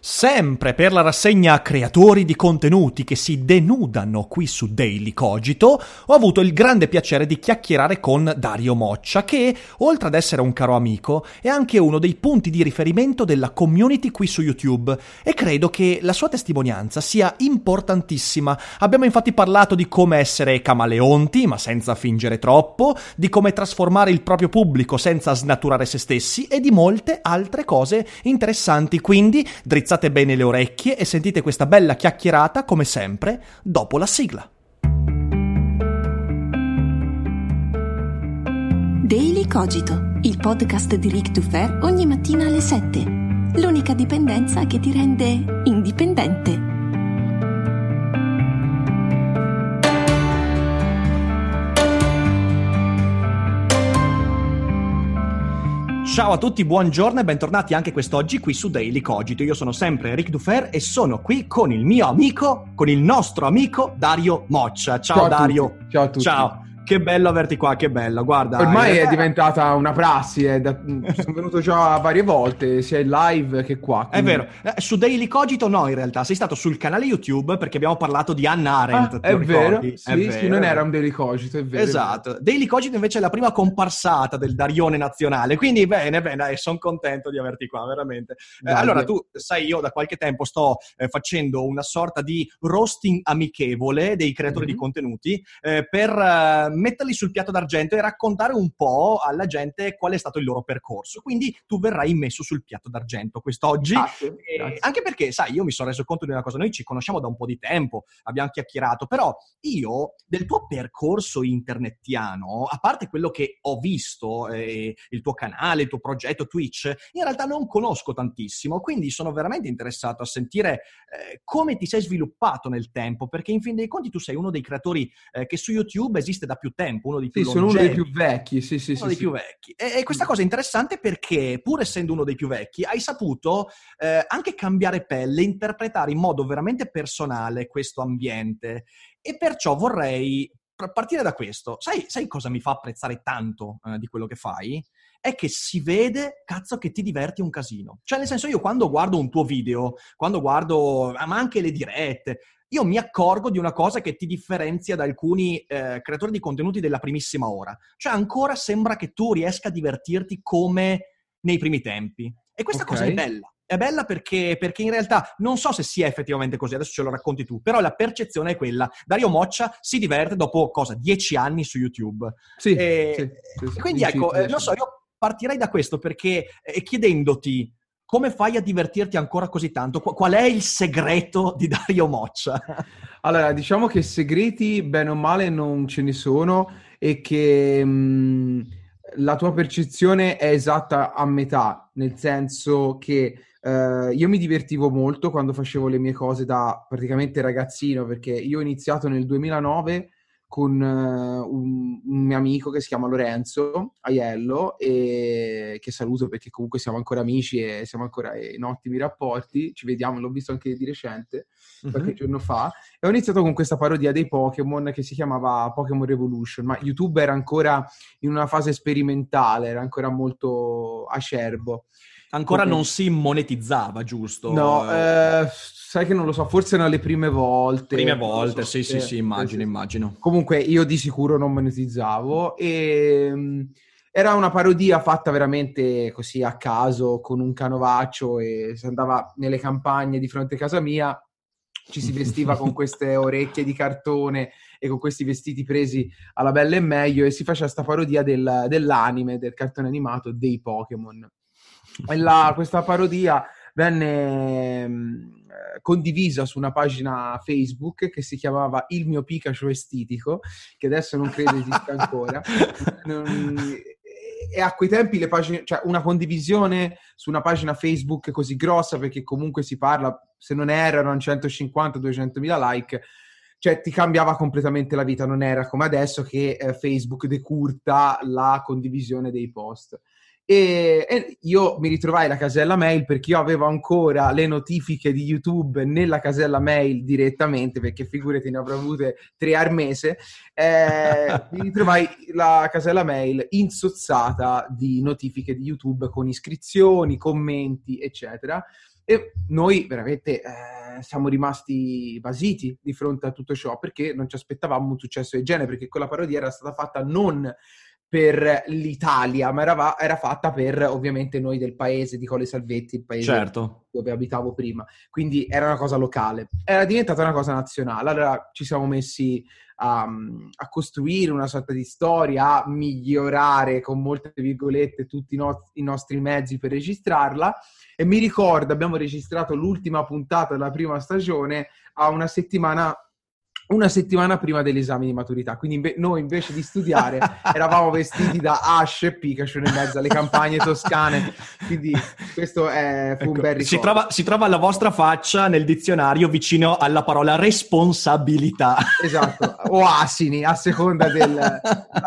Sempre per la rassegna Creatori di contenuti che si denudano qui su Daily Cogito, ho avuto il grande piacere di chiacchierare con Dario Moccia, che, oltre ad essere un caro amico, è anche uno dei punti di riferimento della community qui su YouTube e credo che la sua testimonianza sia importantissima. Abbiamo infatti parlato di come essere camaleonti, ma senza fingere troppo, di come trasformare il proprio pubblico senza snaturare se stessi e di molte altre cose interessanti, quindi drizzate bene le orecchie e sentite questa bella chiacchierata come sempre dopo la sigla. Daily Cogito, il podcast di Rick Dufer ogni mattina alle 7. L'unica dipendenza che ti rende indipendente. Ciao a tutti, buongiorno e bentornati anche quest'oggi qui su Daily Cogito. Io sono sempre Rick Dufer e sono qui con il mio amico, con il nostro amico Dario Moccia. Ciao, Ciao Dario. Ciao a tutti. Ciao. Che bello averti qua, che bello. Guarda, Ormai è diventata una prassi, è da- sono venuto già varie volte, sia in live che qua. È quindi- vero, Eh, su Daily Cogito no in realtà, sei stato sul canale YouTube perché abbiamo parlato di Anna Arendt, Ah, è vero, sì, È sì, vero, non è era un daily cogito, è vero. Esatto, Daily Cogito invece è la prima comparsata del Darione nazionale, quindi bene, bene, sono contento di averti qua, veramente. Eh, allora, tu sai, io da qualche tempo sto eh, facendo una sorta di roasting amichevole dei creatori Mhm. di contenuti eh, per eh, metterli sul piatto d'argento e raccontare un po' alla gente qual è stato il loro percorso. Quindi tu verrai messo sul piatto d'argento quest'oggi. Grazie, Eh, grazie. anche perché, sai, io mi sono reso conto di una cosa, noi ci conosciamo da un po' di tempo, abbiamo chiacchierato, però io del tuo percorso internettiano, a parte quello che ho visto, eh, il tuo canale, il tuo progetto Twitch, in realtà non conosco tantissimo, quindi sono veramente interessato a sentire eh, come ti sei sviluppato nel tempo, perché in fin dei conti tu sei uno dei creatori eh, che su YouTube esiste da più tempo, uno dei più Sì, sono uno dei longevi più vecchi, sì, sì, uno sì. dei sì. più vecchi. E, e questa cosa è interessante perché, pur essendo uno dei più vecchi, hai saputo eh, anche cambiare pelle, interpretare in modo veramente personale questo ambiente. E perciò vorrei partire da questo. Sai, sai cosa mi fa apprezzare tanto eh, di quello che fai? È che si vede, cazzo, che ti diverti un casino. Cioè, nel senso, io quando guardo un tuo video, quando guardo, ma anche le dirette, io mi accorgo di una cosa che ti differenzia da alcuni eh, creatori di contenuti della primissima ora. Cioè, ancora sembra che tu riesca a divertirti come nei primi tempi. E questa Ok. cosa è bella. È bella perché, perché in realtà non so se sia effettivamente così, adesso ce lo racconti tu, però la percezione è quella. Dario Moccia si diverte dopo cosa? Dieci anni su YouTube. Sì, E- sì, sì, sì, quindi ecco, eh, non so, io partirei da questo perché eh, chiedendoti come fai a divertirti ancora così tanto? Qu- qual è il segreto di Dario Moccia? Allora, diciamo che segreti, bene o male, non ce ne sono e che mh, la tua percezione è esatta a metà, nel senso che eh, io mi divertivo molto quando facevo le mie cose da praticamente ragazzino, perché io ho iniziato nel 2009 con eh, un, un mio amico che si chiama Lorenzo Aiello e che saluto perché comunque siamo ancora amici e siamo ancora in ottimi rapporti, ci vediamo, l'ho visto anche di recente qualche Mhm. giorno fa e ho iniziato con questa parodia dei Pokémon che si chiamava Pokémon Revolution, ma YouTube era ancora in una fase sperimentale, era ancora molto acerbo. Ancora Come- non si monetizzava, giusto? No, eh, sai che non lo so, forse erano le prime volte. Prime volte, so. sì, sì, sì, immagino, sì. immagino. Comunque io di sicuro non monetizzavo e mh, era una parodia fatta veramente così a caso con un canovaccio e si andava nelle campagne di fronte a casa mia, ci si vestiva con queste orecchie di cartone e con questi vestiti presi alla bella e meglio e si faceva sta parodia del- dell'anime, del cartone animato dei Pokémon. La- questa parodia venne mh, eh, condivisa su una pagina Facebook che si chiamava Il mio Pikachu estetico, che adesso non credo esista ancora. E a quei tempi le pagine, cioè una condivisione su una pagina Facebook così grossa, perché comunque si parla, se non erano 150-200 mila like, cioè ti cambiava completamente la vita, non era come adesso che eh, Facebook decurta la condivisione dei post. E, e, io mi ritrovai la casella mail perché io avevo ancora le notifiche di YouTube nella casella mail direttamente, perché figurati ne avrò avute tre al mese. Eh, mi ritrovai la casella mail insozzata di notifiche di YouTube con iscrizioni, commenti, eccetera. E noi veramente eh, siamo rimasti basiti di fronte a tutto ciò perché non ci aspettavamo un successo del genere, perché quella parodia era stata fatta non per l'Italia, ma era, era, fatta per ovviamente noi del paese di Colle Salvetti, il paese certo. dove abitavo prima. Quindi era una cosa locale. Era diventata una cosa nazionale. Allora ci siamo messi a, a costruire una sorta di storia, a migliorare con molte virgolette tutti i, no- i nostri mezzi per registrarla. E mi ricordo, abbiamo registrato l'ultima puntata della prima stagione a una settimana una settimana prima dell'esame di maturità. Quindi inve- noi invece di studiare eravamo vestiti da Ash e Pikachu in mezzo alle campagne toscane. Quindi questo è, fu ecco, un bel ricordo. Si trova, si trova, la vostra faccia nel dizionario vicino alla parola responsabilità. Esatto, o asini a seconda della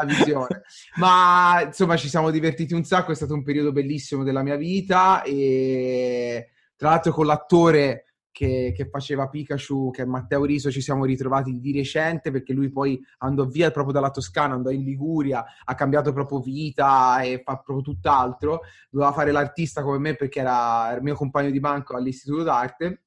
visione. Ma insomma ci siamo divertiti un sacco, è stato un periodo bellissimo della mia vita e tra l'altro con l'attore che, che, faceva Pikachu, che Matteo Riso, ci siamo ritrovati di recente perché lui poi andò via proprio dalla Toscana, andò in Liguria, ha cambiato proprio vita e fa proprio tutt'altro. Doveva fare l'artista come me perché era, il mio compagno di banco all'Istituto d'Arte.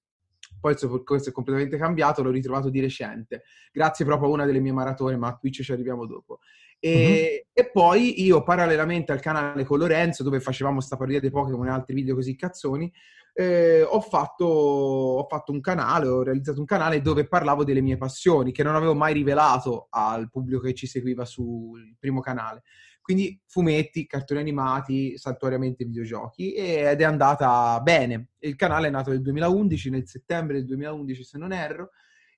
Poi il suo percorso è completamente cambiato, l'ho ritrovato di recente, grazie proprio a una delle mie maratone, ma a Twitch ci arriviamo dopo. E, mm-hmm. e, poi io, parallelamente al canale con Lorenzo, dove facevamo sta parodia dei Pokémon e altri video così cazzoni, eh, ho, fatto, ho, fatto, un canale, ho realizzato un canale dove parlavo delle mie passioni, che non avevo mai rivelato al pubblico che ci seguiva sul primo canale. Quindi fumetti, cartoni animati, saltuariamente videogiochi ed è andata bene. Il canale è nato nel 2011, nel settembre del 2011 se non erro,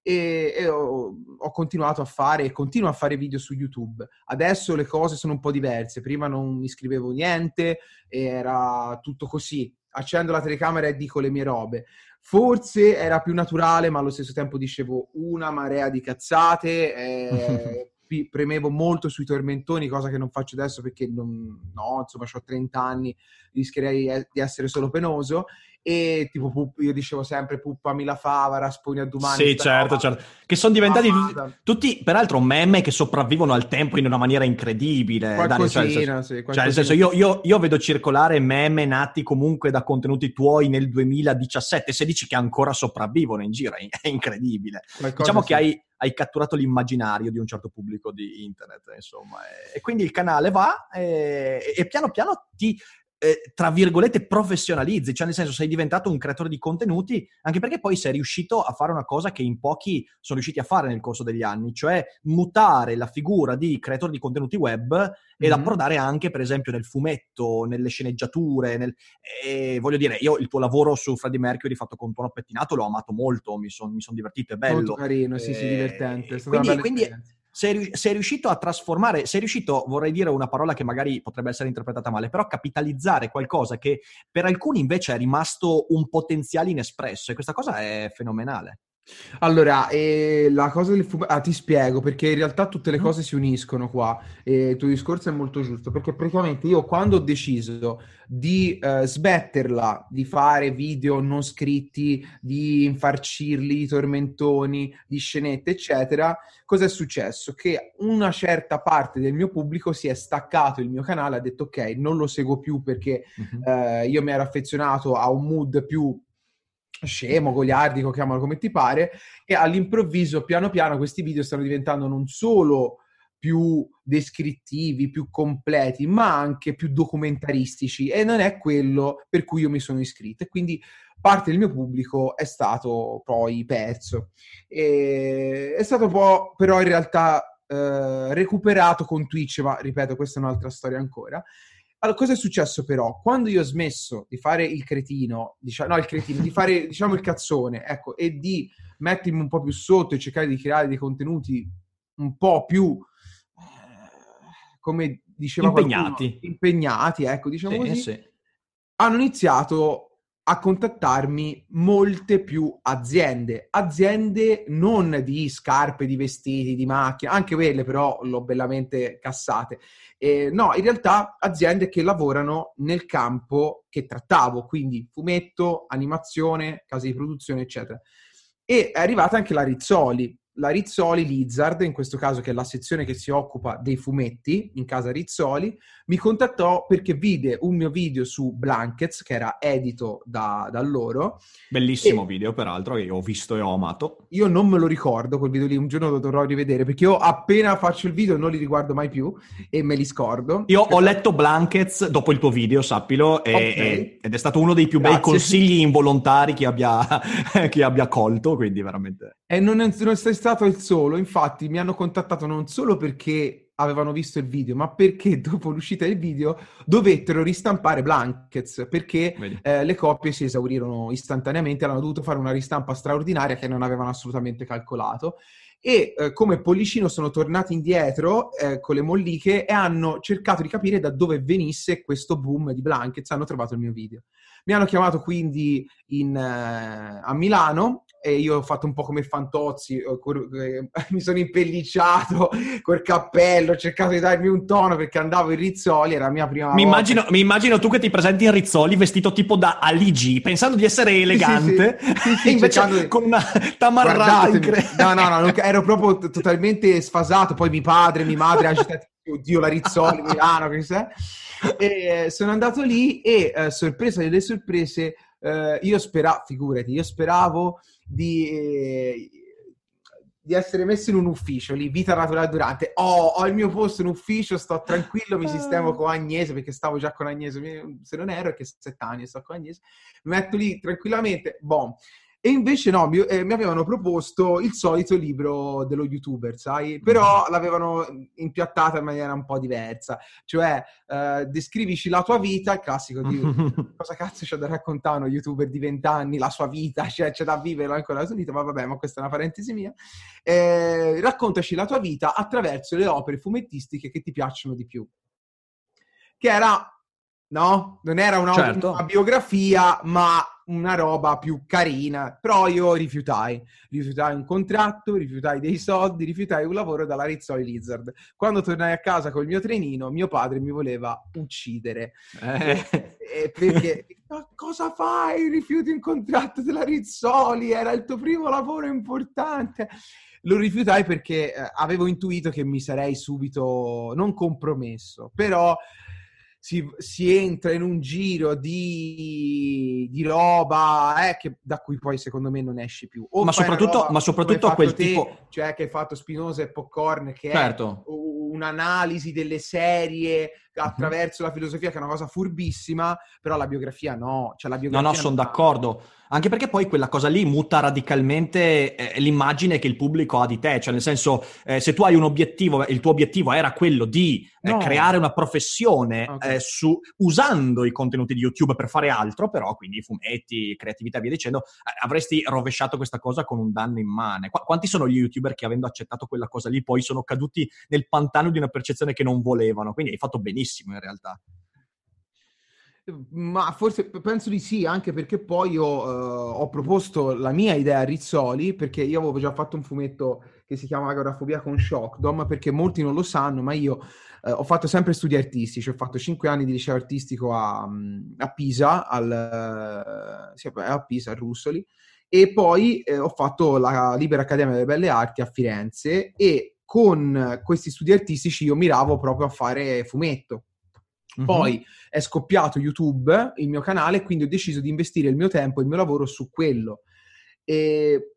e, e ho, ho, continuato a fare e continuo a fare video su YouTube. Adesso le cose sono un po' diverse, prima non mi scrivevo niente, era tutto così accendo la telecamera e dico le mie robe. Forse era più naturale, ma allo stesso tempo dicevo una marea di cazzate. Eh, premevo molto sui tormentoni, cosa che non faccio adesso perché non, no, insomma, ho 30 anni, rischierei di essere solo penoso e tipo io dicevo sempre puppami la fava, rasponi a domani. Sì, certo, roba. certo. Che sono diventati tutti, tutti, peraltro, meme che sopravvivono al tempo in una maniera incredibile. Qualcosina, Dani, cioè, sì, cioè, nel senso, io, io, io, vedo circolare meme nati comunque da contenuti tuoi nel 2017, 16 che ancora sopravvivono in giro, è incredibile. Qualcosa diciamo sì. che hai, hai catturato l'immaginario di un certo pubblico di internet, insomma. E, quindi il canale va e, e piano piano ti eh, tra virgolette professionalizzi, cioè nel senso sei diventato un creatore di contenuti, anche perché poi sei riuscito a fare una cosa che in pochi sono riusciti a fare nel corso degli anni, cioè mutare la figura di creatore di contenuti web ed mm-hmm. approdare anche per esempio nel fumetto, nelle sceneggiature, nel... e voglio dire, io il tuo lavoro su Freddie Mercury fatto con tuono pettinato l'ho amato molto, mi sono son divertito, è bello. Molto carino, sì, sì, divertente. Quindi, quindi sei, sei, riuscito a trasformare, sei riuscito, vorrei dire una parola che magari potrebbe essere interpretata male, però capitalizzare qualcosa che per alcuni invece è rimasto un potenziale inespresso e questa cosa è fenomenale. Allora, eh, la cosa del fumetto, ah, ti spiego perché in realtà tutte le mm. cose si uniscono qua e il tuo discorso è molto giusto perché praticamente io quando ho deciso di eh, smetterla di fare video non scritti, di infarcirli di tormentoni, di scenette, eccetera, cosa è successo? Che una certa parte del mio pubblico si è staccato il mio canale, ha detto ok, non lo seguo più perché mm-hmm. eh, io mi ero affezionato a un mood più scemo, goliardico, chiamalo come ti pare, e all'improvviso, piano piano, questi video stanno diventando non solo più descrittivi, più completi, ma anche più documentaristici e non è quello per cui io mi sono iscritto e quindi parte del mio pubblico è stato poi perso. E è stato poi però in realtà eh, recuperato con Twitch, ma ripeto, questa è un'altra storia ancora. Allora, cosa è successo però? Quando io ho smesso di fare il cretino, diciamo, no, il cretino, di fare, diciamo, il cazzone, ecco, e di mettermi un po' più sotto e cercare di creare dei contenuti un po' più, eh, come diceva impegnati. Qualcuno, impegnati, ecco, diciamo Sì, così, sì. hanno iniziato a contattarmi molte più aziende, aziende non di scarpe, di vestiti, di macchine, anche quelle però l'ho bellamente cassate. Eh, no, in realtà aziende che lavorano nel campo che trattavo, quindi fumetto, animazione, case di produzione, eccetera. E è arrivata anche la Rizzoli, la Rizzoli Lizard, in questo caso che è la sezione che si occupa dei fumetti in casa Rizzoli, mi contattò perché vide un mio video su Blankets che era edito da, da loro. Bellissimo E- video, peraltro, che ho visto e ho amato. Io non me lo ricordo quel video lì, un giorno lo dovrò rivedere perché io appena faccio il video non li riguardo mai più e me li scordo. Io ho letto Blankets dopo il tuo video, sappilo, e- Ok. e- ed è stato uno dei più bei Grazie. consigli involontari che abbia, che abbia colto, quindi veramente... E non, è- non sei stato il solo, infatti mi hanno contattato non solo perché avevano visto il video, ma perché dopo l'uscita del video dovettero ristampare Blankets, perché eh, le copie si esaurirono istantaneamente, hanno dovuto fare una ristampa straordinaria che non avevano assolutamente calcolato. E eh, come pollicino sono tornati indietro eh, con le molliche e hanno cercato di capire da dove venisse questo boom di Blankets, hanno trovato il mio video. Mi hanno chiamato quindi in, eh, a Milano e io ho fatto un po' come Fantozzi, cur- eh, mi sono impellicciato col cappello, ho cercato di darmi un tono perché andavo in Rizzoli, era la mia prima Mi immagino, mi immagino tu che ti presenti in Rizzoli vestito tipo da Aligi, pensando di essere elegante, sì, sì, sì, invece cercando con una tamarrata incredibile. No, no, no, ero proprio t- totalmente sfasato. Poi mio padre, mia madre agitati. Oddio, la Rizzoli, Milano, che sai? E eh, sono andato lì e, eh, sorpresa delle sorprese, eh, io speravo, figurati, io speravo di, eh, di essere messo in un ufficio lì, vita naturale durante. Oh, ho il mio posto in ufficio, sto tranquillo, mi sistemo con Agnese perché stavo già con Agnese. Se non ero, che sette anni sto con Agnese. Mi metto lì tranquillamente, boom. E invece no, mi, eh, mi avevano proposto il solito libro dello youtuber, sai? Però l'avevano impiattata in maniera un po' diversa. Cioè, eh, descrivici la tua vita, il classico di cosa cazzo c'è da raccontare uno youtuber di 20 anni, la sua vita, cioè c'è da vivere ancora la sua vita, ma vabbè, ma questa è una parentesi mia. Eh, raccontaci la tua vita attraverso le opere fumettistiche che ti piacciono di più. Che era, no? Non era una, Certo. una biografia, ma una roba più carina. Però io rifiutai. Rifiutai un contratto, rifiutai dei soldi, rifiutai un lavoro dalla Rizzoli Lizard. Quando tornai a casa col mio trenino, mio padre mi voleva uccidere. Eh. Eh, perché ma cosa fai? Rifiuti un contratto della Rizzoli, era il tuo primo lavoro importante. Lo rifiutai perché eh, avevo intuito che mi sarei subito non compromesso, però si, si entra in un giro di, di roba eh, che- da cui poi secondo me non esci più. O Ma soprattutto- ma soprattutto hai quel te, tipo- cioè che hai fatto Spinoza e Popcorn, che è Certo. un'analisi delle serie attraverso la filosofia, che è una cosa furbissima, però la biografia no. Cioè, la No, biografia no, sono non- d'accordo. Anche perché poi quella cosa lì muta radicalmente eh, l'immagine che il pubblico ha di te. Cioè, nel senso, eh, se tu hai un obiettivo, il tuo obiettivo era quello di eh, No. creare una professione Ok. eh, su- usando i contenuti di YouTube per fare altro, però, quindi fumetti, creatività via dicendo, eh, avresti rovesciato questa cosa con un danno immane. Qu- quanti sono gli YouTuber che avendo accettato quella cosa lì poi sono caduti nel pantano di una percezione che non volevano? Quindi hai fatto benissimo in realtà. Ma forse penso di sì, anche perché poi io eh, ho proposto la mia idea a Rizzoli, perché io avevo già fatto un fumetto che si chiama Agorafobia con Shockdom, perché molti non lo sanno, ma io eh, ho fatto sempre studi artistici, ho fatto 5 anni di liceo artistico a, mm, a Pisa, al, eh, sì, a Pisa, a Russoli, e poi eh, ho fatto la Libera Accademia delle Belle Arti a Firenze e con questi studi artistici io miravo proprio a fare fumetto. Mhm. Poi è scoppiato YouTube, il mio canale, quindi ho deciso di investire il mio tempo e il mio lavoro su quello. E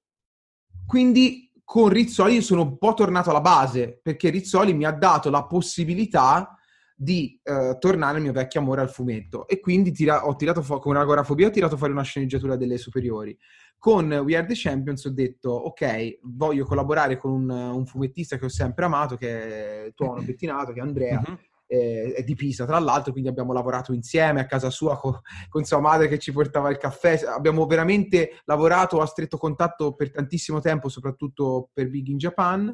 quindi con Rizzoli sono un po' tornato alla base, perché Rizzoli mi ha dato la possibilità di eh, tornare al mio vecchio amore al fumetto. E quindi tira- ho tirato fuori, con agorafobia ho tirato fuori una sceneggiatura delle superiori. Con We Are the Champions ho detto, ok, voglio collaborare con un, un fumettista che ho sempre amato, che è Tuono Pettinato, che è Andrea, Mhm. eh, è di Pisa tra l'altro, quindi abbiamo lavorato insieme a casa sua co- con, sua madre che ci portava il caffè. Abbiamo veramente lavorato a stretto contatto per tantissimo tempo, soprattutto per Big in Japan.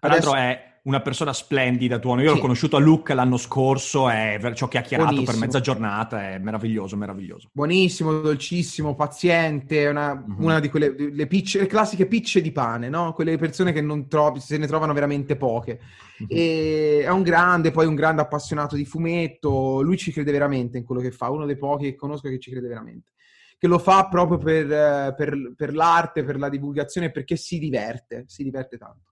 Tra l'altro Adesso- è una persona splendida, tuono. Io Sì. l'ho conosciuto a Lucca l'anno scorso e ci ho chiacchierato per Buonissimo. mezza giornata, è meraviglioso, meraviglioso. Buonissimo, dolcissimo, paziente, una, Mhm. una di quelle le, picce- le classiche picce di pane, no? Quelle persone che non trovi, se ne trovano veramente poche. E è un grande, poi un grande appassionato di fumetto, lui ci crede veramente in quello che fa, uno dei pochi che conosco che ci crede veramente. Che lo fa proprio per, per- per l'arte, per la divulgazione, perché si diverte, si diverte tanto.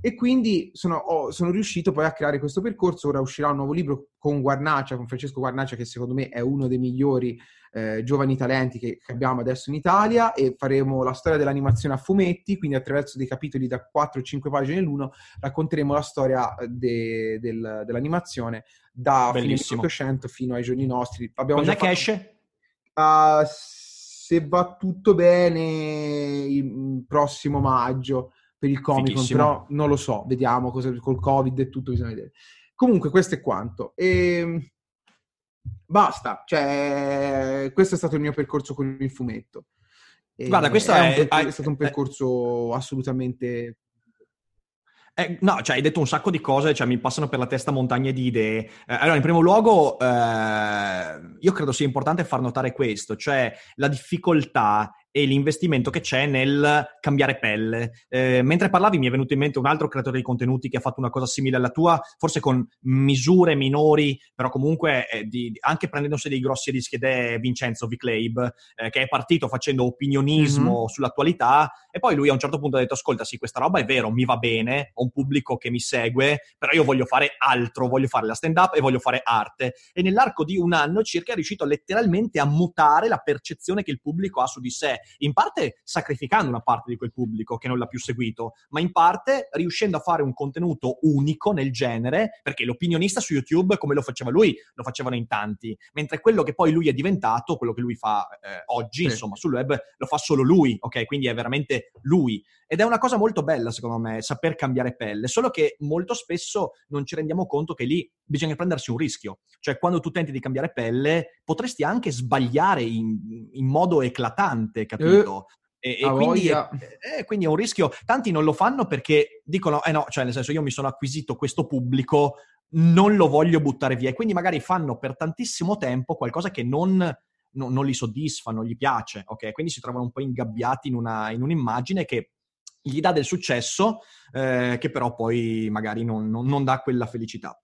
E quindi sono, ho- sono riuscito poi a creare questo percorso. Ora uscirà un nuovo libro con Guarnacia, con Francesco Guarnacia, che secondo me è uno dei migliori eh, giovani talenti che, che abbiamo adesso in Italia. E faremo la storia dell'animazione a fumetti, quindi attraverso dei capitoli da 4 o 5 pagine l'uno, racconteremo la storia eh, de- del- dell'animazione da fine Bellissimo. 1800 fino ai giorni nostri. Abbiamo Quando è già che fatto- esce? Ah, se va tutto bene, il prossimo maggio per il Comic Con, però non lo so, vediamo cosa col Covid e tutto bisogna vedere. Comunque, questo è quanto. E... Basta, cioè, questo è stato il mio percorso con il fumetto. E Guarda, questo un è- percor- è- è stato un è- percorso assolutamente Eh, no, cioè hai detto un sacco di cose, cioè mi passano per la testa montagne di idee. Eh, allora, in primo luogo, eh, io credo sia importante far notare questo, cioè la difficoltà e l'investimento che c'è nel cambiare pelle. Eh, mentre parlavi mi è venuto in mente un altro creatore di contenuti che ha fatto una cosa simile alla tua, forse con misure minori, però comunque eh, di- anche prendendosi dei grossi rischi ed è Vincenzo Viclabe, eh, che è partito facendo opinionismo Mhm. sull'attualità e poi lui a un certo punto ha detto ascolta sì questa roba è vero, mi va bene, ho un pubblico che mi segue, però io voglio fare altro, voglio fare la stand up e voglio fare arte e nell'arco di un anno circa è riuscito letteralmente a mutare la percezione che il pubblico ha su di sé, in parte sacrificando una parte di quel pubblico che non l'ha più seguito, ma in parte riuscendo a fare un contenuto unico nel genere, perché l'opinionista su YouTube come lo faceva lui, lo facevano in tanti, mentre quello che poi lui è diventato, quello che lui fa eh, oggi, Sì. insomma, sul web, lo fa solo lui, ok? Quindi è veramente lui. Ed è una cosa molto bella, secondo me, saper cambiare pelle, solo che molto spesso non ci rendiamo conto che lì bisogna prendersi un rischio. Cioè, quando tu tenti di cambiare pelle, potresti anche sbagliare in, in modo eclatante, capito? E, e a quindi, voglia. eh, quindi è un rischio. Tanti non lo fanno perché dicono: eh no, cioè, nel senso, io mi sono acquisito questo pubblico, non lo voglio buttare via. E quindi magari fanno per tantissimo tempo qualcosa che non, non- non li soddisfa, non gli piace, ok? Quindi si trovano un po' ingabbiati in, una- in un'immagine che gli dà del successo, eh, che però poi magari non, non- non dà quella felicità.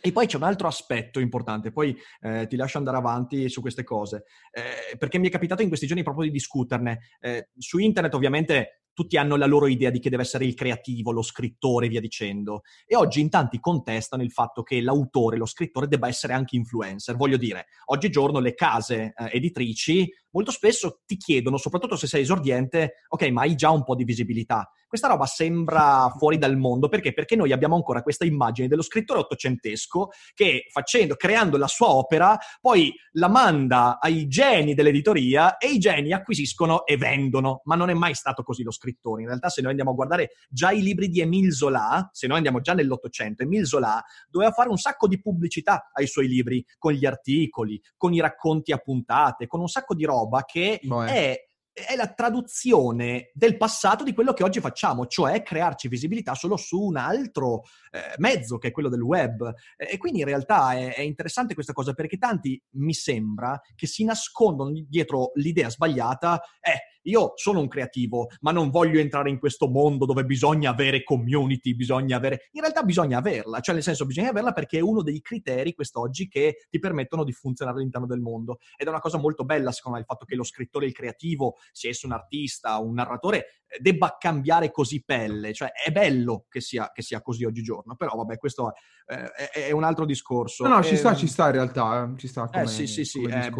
E poi c'è un altro aspetto importante, poi eh, ti lascio andare avanti su queste cose, eh, perché mi è capitato in questi giorni proprio di discuterne. Eh, su internet ovviamente tutti hanno la loro idea di che deve essere il creativo, lo scrittore e via dicendo. E oggi in tanti contestano il fatto che l'autore, lo scrittore debba essere anche influencer. Voglio dire, oggigiorno le case eh, editrici molto spesso ti chiedono, soprattutto se sei esordiente, ok, ma hai già un po' di visibilità. Questa roba sembra fuori dal mondo perché? Perché noi abbiamo ancora questa immagine dello scrittore ottocentesco che facendo, creando la sua opera, poi la manda ai geni dell'editoria e i geni acquisiscono e vendono. Ma non è mai stato così lo scrittore. In realtà, se noi andiamo a guardare già i libri di Émile Zola, se noi andiamo già nell'Ottocento, Émile Zola doveva fare un sacco di pubblicità ai suoi libri, con gli articoli, con i racconti a puntate, con un sacco di roba che Boh, eh. è, è la traduzione del passato di quello che oggi facciamo, cioè crearci visibilità solo su un altro eh, mezzo che è quello del web. E quindi in realtà è, è interessante questa cosa perché tanti mi sembra che si nascondono dietro l'idea sbagliata, eh, io sono un creativo, ma non voglio entrare in questo mondo dove bisogna avere community, bisogna avere... In realtà bisogna averla, cioè nel senso bisogna averla perché è uno dei criteri quest'oggi che ti permettono di funzionare all'interno del mondo. Ed è una cosa molto bella, secondo me, il fatto che lo scrittore, il creativo, sia esso un artista, un narratore, eh, debba cambiare così pelle. Cioè è bello che sia, che sia così oggigiorno, però vabbè, questo eh, è, è un altro discorso. No, no, ci sta, Ehm, ci sta in realtà, eh, ci sta come, eh sì, sì, sì. come eh.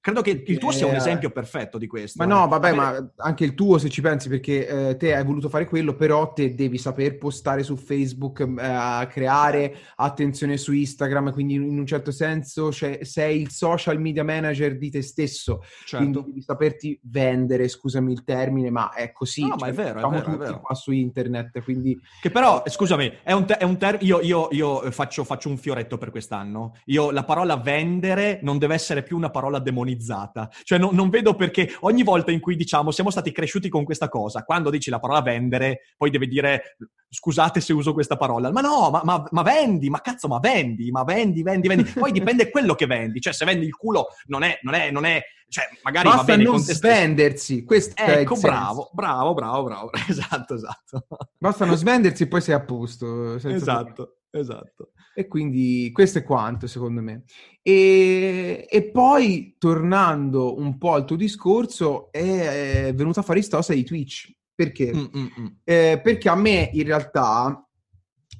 Credo che il tuo sia un Eh, esempio perfetto di questo. Ma no, eh. vabbè, Vabbè, ma anche il tuo se ci pensi, perché eh, te hai voluto fare quello, però te devi saper postare su Facebook, eh, creare attenzione su Instagram, quindi in un certo senso cioè, sei il social media manager di te stesso, quindi certo. devi saperti vendere, scusami il termine, ma è così. No, ma cioè, è vero, è siamo vero, è tutti vero. qua su internet, quindi Che però, scusami, è un, te- è un termine. Io, io- io faccio, faccio un fioretto per quest'anno. Io la parola vendere non deve essere più una parola demonizzata. Cioè non, non, vedo perché ogni volta in cui diciamo siamo stati cresciuti con questa cosa, quando dici la parola vendere, poi deve dire scusate se uso questa parola, ma no, ma, ma, ma vendi, ma cazzo, ma vendi, ma vendi, vendi, vendi. Poi dipende quello che vendi, cioè se vendi il culo non è, non è, non è cioè magari Basta va bene non svendersi, questo ecco, bravo, bravo, bravo, bravo, esatto, esatto. Basta non svendersi e poi sei a posto. Esatto, esatto. E quindi questo è quanto, secondo me. E, e poi, tornando un po' al tuo discorso, è, è venuta fuori storia di Twitch. Perché? Mm-mm. Eh, perché a me, in realtà,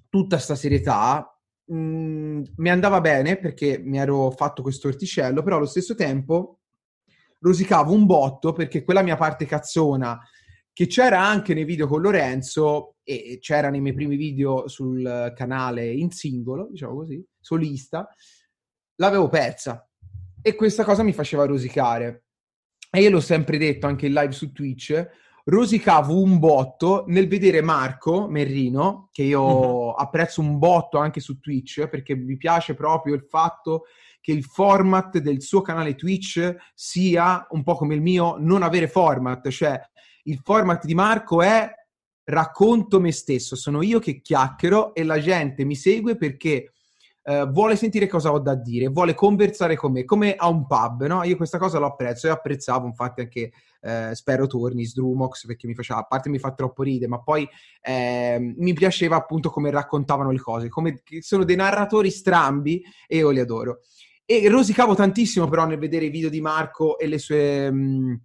tutta sta serietà mh, mm, mi andava bene perché mi ero fatto questo orticello, però allo stesso tempo rosicavo un botto perché quella mia parte cazzona che c'era anche nei video con Lorenzo e c'era nei miei primi video sul canale in singolo, diciamo così, solista, l'avevo persa e questa cosa mi faceva rosicare. E io l'ho sempre detto anche in live su Twitch, rosicavo un botto nel vedere Marco Merrino, che io uh-huh. apprezzo un botto anche su Twitch, perché mi piace proprio il fatto che il format del suo canale Twitch sia un po' come il mio, non avere format, cioè il format di Marco è racconto me stesso, sono io che chiacchiero e la gente mi segue perché eh, vuole sentire cosa ho da dire, vuole conversare con me, come a un pub, no? Io questa cosa lo apprezzo e apprezzavo infatti anche, eh, spero torni, Sdrumox, perché mi faceva, a parte mi fa troppo ridere, ma poi eh, mi piaceva appunto come raccontavano le cose, come sono dei narratori strambi e io li adoro. E rosicavo tantissimo però nel vedere i video di Marco e le sue... Mh,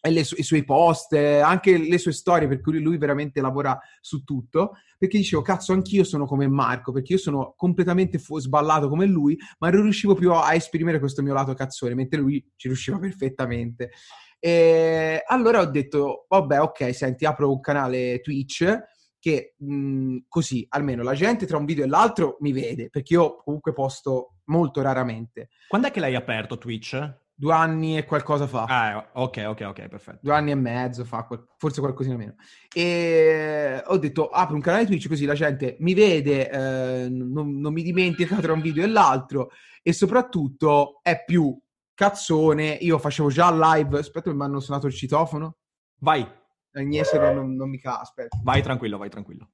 e su- i suoi post, anche le sue storie, per cui lui veramente lavora su tutto, perché dicevo, cazzo, anch'io sono come Marco, perché io sono completamente fu- sballato come lui, ma non riuscivo più a esprimere questo mio lato cazzone, mentre lui ci riusciva perfettamente. E allora ho detto, vabbè, ok, senti, apro un canale Twitch che mh, così almeno la gente tra un video e l'altro mi vede, perché io comunque posto molto raramente. Quando è che l'hai aperto Twitch? Due anni e qualcosa fa. Ah, ok, ok, ok, perfetto. Due anni e mezzo fa, forse qualcosina meno. E ho detto, apro un canale Twitch così la gente mi vede, eh, non, non, mi dimentica tra un video e l'altro e soprattutto è più cazzone. Io facevo già live, aspetta mi hanno suonato il citofono. Vai. Agnese non, non, non mi ca, aspetta. Vai tranquillo, vai tranquillo.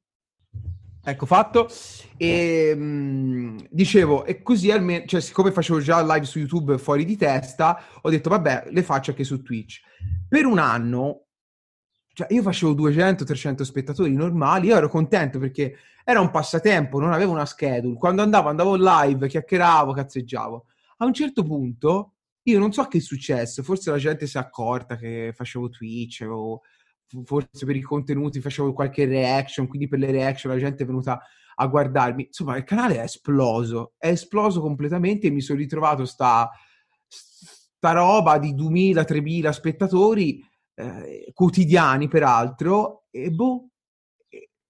Ecco fatto. E mh, dicevo, e così almeno, cioè, siccome facevo già live su YouTube fuori di testa, ho detto, vabbè, le faccio anche su Twitch. Per un anno, cioè, io facevo 200-300 spettatori normali, io ero contento perché era un passatempo, non avevo una schedule. Quando andavo, andavo live, chiacchieravo, cazzeggiavo. A un certo punto, io non so che è successo, forse la gente si è accorta che facevo Twitch o forse per i contenuti facevo qualche reaction, quindi per le reaction la gente è venuta a guardarmi. Insomma, il canale è esploso, è esploso completamente e mi sono ritrovato sta, sta roba di 2000-3000 spettatori eh, quotidiani peraltro e boh,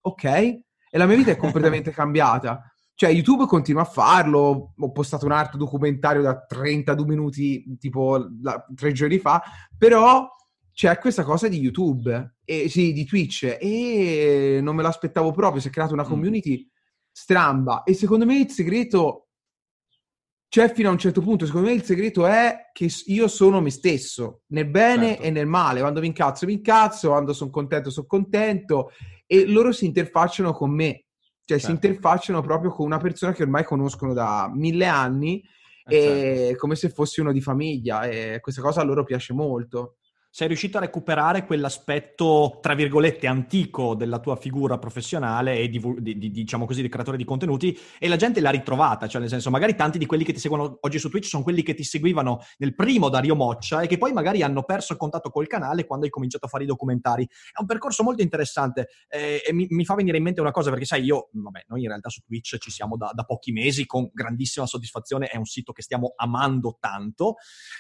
ok, e la mia vita è completamente cambiata. Cioè, YouTube continua a farlo. Ho postato un altro documentario da 32 minuti, tipo la, tre giorni fa, però c'è questa cosa di YouTube, e, sì, di Twitch, e non me l'aspettavo proprio, si è creata una mm. community mm. stramba, e secondo me il segreto c'è fino a un certo punto, secondo me il segreto è che io sono me stesso, nel bene certo. e nel male, quando mi incazzo mi incazzo, quando sono contento sono contento, e loro si interfacciano con me, cioè certo. si interfacciano proprio con una persona che ormai conoscono da mille anni, eh, certo. come se fossi uno di famiglia, e questa cosa a loro piace molto sei riuscito a recuperare quell'aspetto, tra virgolette, antico della tua figura professionale e di, di, di, diciamo così, di creatore di contenuti e la gente l'ha ritrovata, cioè nel senso magari tanti di quelli che ti seguono oggi su Twitch sono quelli che ti seguivano nel primo Dario Moccia e che poi magari hanno perso il contatto col canale quando hai cominciato a fare i documentari. È un percorso molto interessante eh, e mi, mi, fa venire in mente una cosa perché sai io, vabbè, noi in realtà su Twitch ci siamo da, da pochi mesi con grandissima soddisfazione, è un sito che stiamo amando tanto,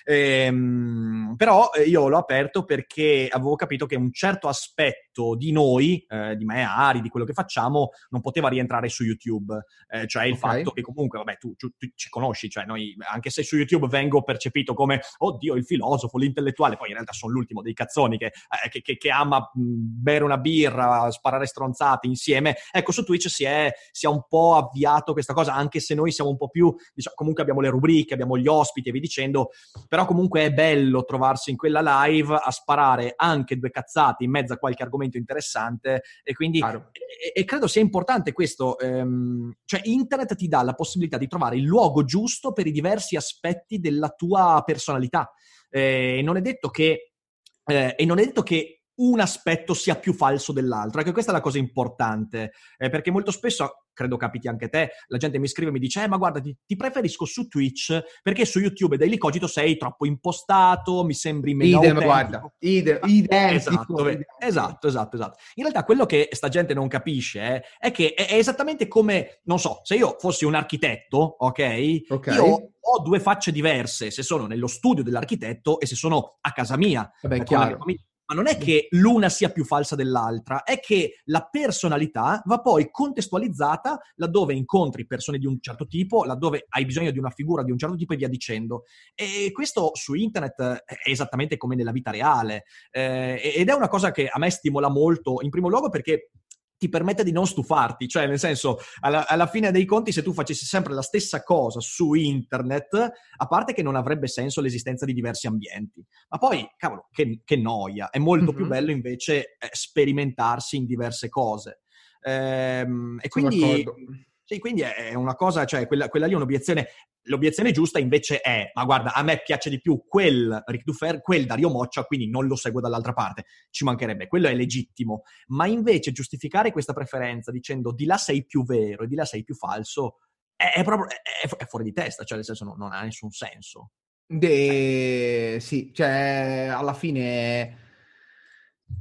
ehm, però eh, io l'ho aperto aperto perché avevo capito che un certo aspetto di noi, eh, di me, Ari, di quello che facciamo, non poteva rientrare su YouTube. Eh, cioè il okay. fatto che comunque, vabbè, tu, tu, tu, ci conosci, cioè noi, anche se su YouTube vengo percepito come, oddio, il filosofo, l'intellettuale, poi in realtà sono l'ultimo dei cazzoni che, eh, che, che, che ama bere una birra, sparare stronzate insieme. Ecco, su Twitch si è, si è un po' avviato questa cosa, anche se noi siamo un po' più, diciamo, comunque abbiamo le rubriche, abbiamo gli ospiti e vi dicendo, però comunque è bello trovarsi in quella live a sparare anche due cazzate in mezzo a qualche argomento interessante e quindi e, e, credo sia importante questo, ehm, cioè internet ti dà la possibilità di trovare il luogo giusto per i diversi aspetti della tua personalità. Eh, non è detto che eh, e non è detto che un aspetto sia più falso dell'altro. Ecco, questa è la cosa importante, eh, perché molto spesso, credo capiti anche te, la gente mi scrive e mi dice, eh, ma guarda, ti, ti preferisco su Twitch perché su YouTube e Daily Cogito sei troppo impostato, mi sembri meno idem, guarda, idem, ah, identico, esatto, esatto, esatto, esatto. In realtà quello che sta gente non capisce eh, è che è, è, esattamente come, non so, se io fossi un architetto, ok? okay. Io ho due facce diverse se sono nello studio dell'architetto e se sono a casa mia. Vabbè, chiaro. Mia ma non è che l'una sia più falsa dell'altra, è che la personalità va poi contestualizzata laddove incontri persone di un certo tipo, laddove hai bisogno di una figura di un certo tipo e via dicendo. E questo su internet è esattamente come nella vita reale eh, ed è una cosa che a me stimola molto, in primo luogo perché ti permette di non stufarti, cioè nel senso, alla, alla, fine dei conti, se tu facessi sempre la stessa cosa su internet, a parte che non avrebbe senso l'esistenza di diversi ambienti, ma poi, cavolo, che, che noia, è molto mm-hmm. più bello invece eh, sperimentarsi in diverse cose. Ehm, e quindi... Sì, quindi è una cosa, cioè quella, quella lì è un'obiezione. L'obiezione giusta invece è, ma guarda, a me piace di più quel Rick Dufer, quel Dario Moccia, quindi non lo seguo dall'altra parte. Ci mancherebbe, quello è legittimo. Ma invece giustificare questa preferenza dicendo di là sei più vero e di là sei più falso, è, è proprio, è, è fuori di testa, cioè nel senso non, non ha nessun senso. De... Sì, cioè alla fine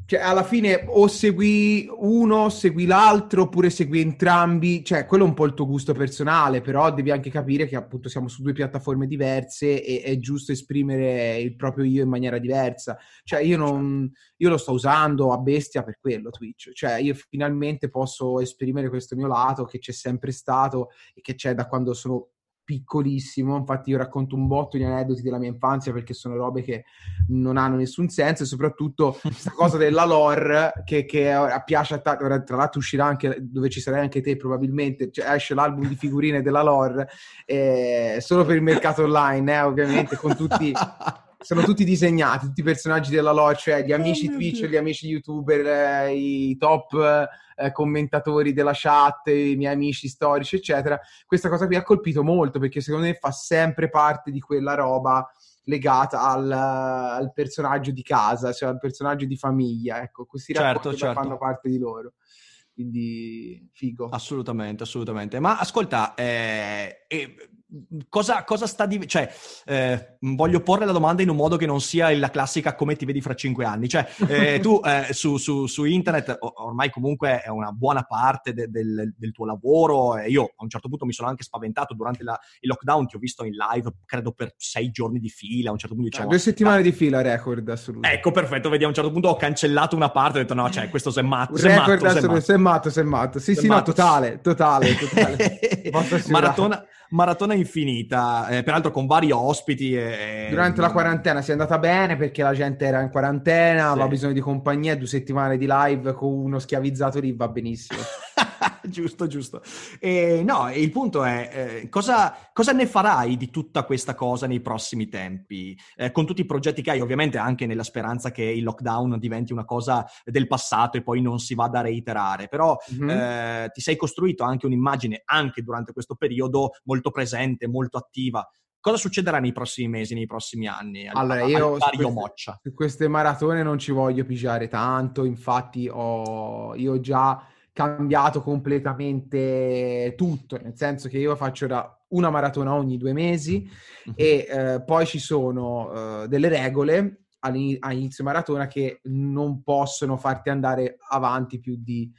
cioè, alla fine o segui uno, segui l'altro, oppure segui entrambi. Cioè, quello è un po' il tuo gusto personale, però devi anche capire che appunto siamo su due piattaforme diverse e è giusto esprimere il proprio io in maniera diversa. Cioè, io non io lo sto usando a bestia per quello Twitch. Cioè, io finalmente posso esprimere questo mio lato che c'è sempre stato e che c'è da quando sono piccolissimo, infatti io racconto un botto di aneddoti della mia infanzia perché sono robe che non hanno nessun senso e soprattutto questa cosa della lore che, che piace a tanti, tra l'altro uscirà anche dove ci sarai anche te probabilmente, cioè, esce l'album di figurine della lore eh, solo per il mercato online eh, ovviamente con tutti sono tutti disegnati, tutti i personaggi della lore, cioè gli amici oh Twitch, gli amici youtuber, eh, i top eh, commentatori della chat, i miei amici storici, eccetera. Questa cosa qui ha colpito molto perché secondo me fa sempre parte di quella roba legata al, al personaggio di casa, cioè al personaggio di famiglia. Ecco, questi certo, racconti certo. fanno parte di loro quindi figo. Assolutamente, assolutamente. Ma ascolta, eh, eh, cosa, cosa, sta di... Cioè, eh, voglio porre la domanda in un modo che non sia la classica come ti vedi fra cinque anni. Cioè, eh, tu eh, su, su, su, internet ormai comunque è una buona parte de, del, del, tuo lavoro e io a un certo punto mi sono anche spaventato durante la, il lockdown, ti ho visto in live, credo per sei giorni di fila, a un certo punto diciamo... due settimane ah, di fila, record assolutamente. Ecco, perfetto, vedi, a un certo punto ho cancellato una parte ho detto no, cioè, questo è matto, sei record matto, sei matto. sei matto, sei matto. Sì, sei sì, matto. no, totale, totale, totale. maratona, maratona infinita, eh, peraltro con vari ospiti. E... Durante la quarantena si è andata bene perché la gente era in quarantena, sì. aveva bisogno di compagnia, due settimane di live con uno schiavizzato lì va benissimo. giusto, giusto. E, no, il punto è eh, cosa, cosa, ne farai di tutta questa cosa nei prossimi tempi? Eh, con tutti i progetti che hai, ovviamente anche nella speranza che il lockdown diventi una cosa del passato e poi non si vada a reiterare, però mm-hmm. eh, ti sei costruito anche un'immagine, anche durante questo periodo, molto presente, molto attiva. Cosa succederà nei prossimi mesi, nei prossimi anni? Allora, al, io al su, queste, su queste maratone non ci voglio pigiare tanto, infatti ho, io già cambiato completamente tutto, nel senso che io faccio una maratona ogni due mesi uh-huh. e eh, poi ci sono uh, delle regole all'inizio maratona che non possono farti andare avanti più di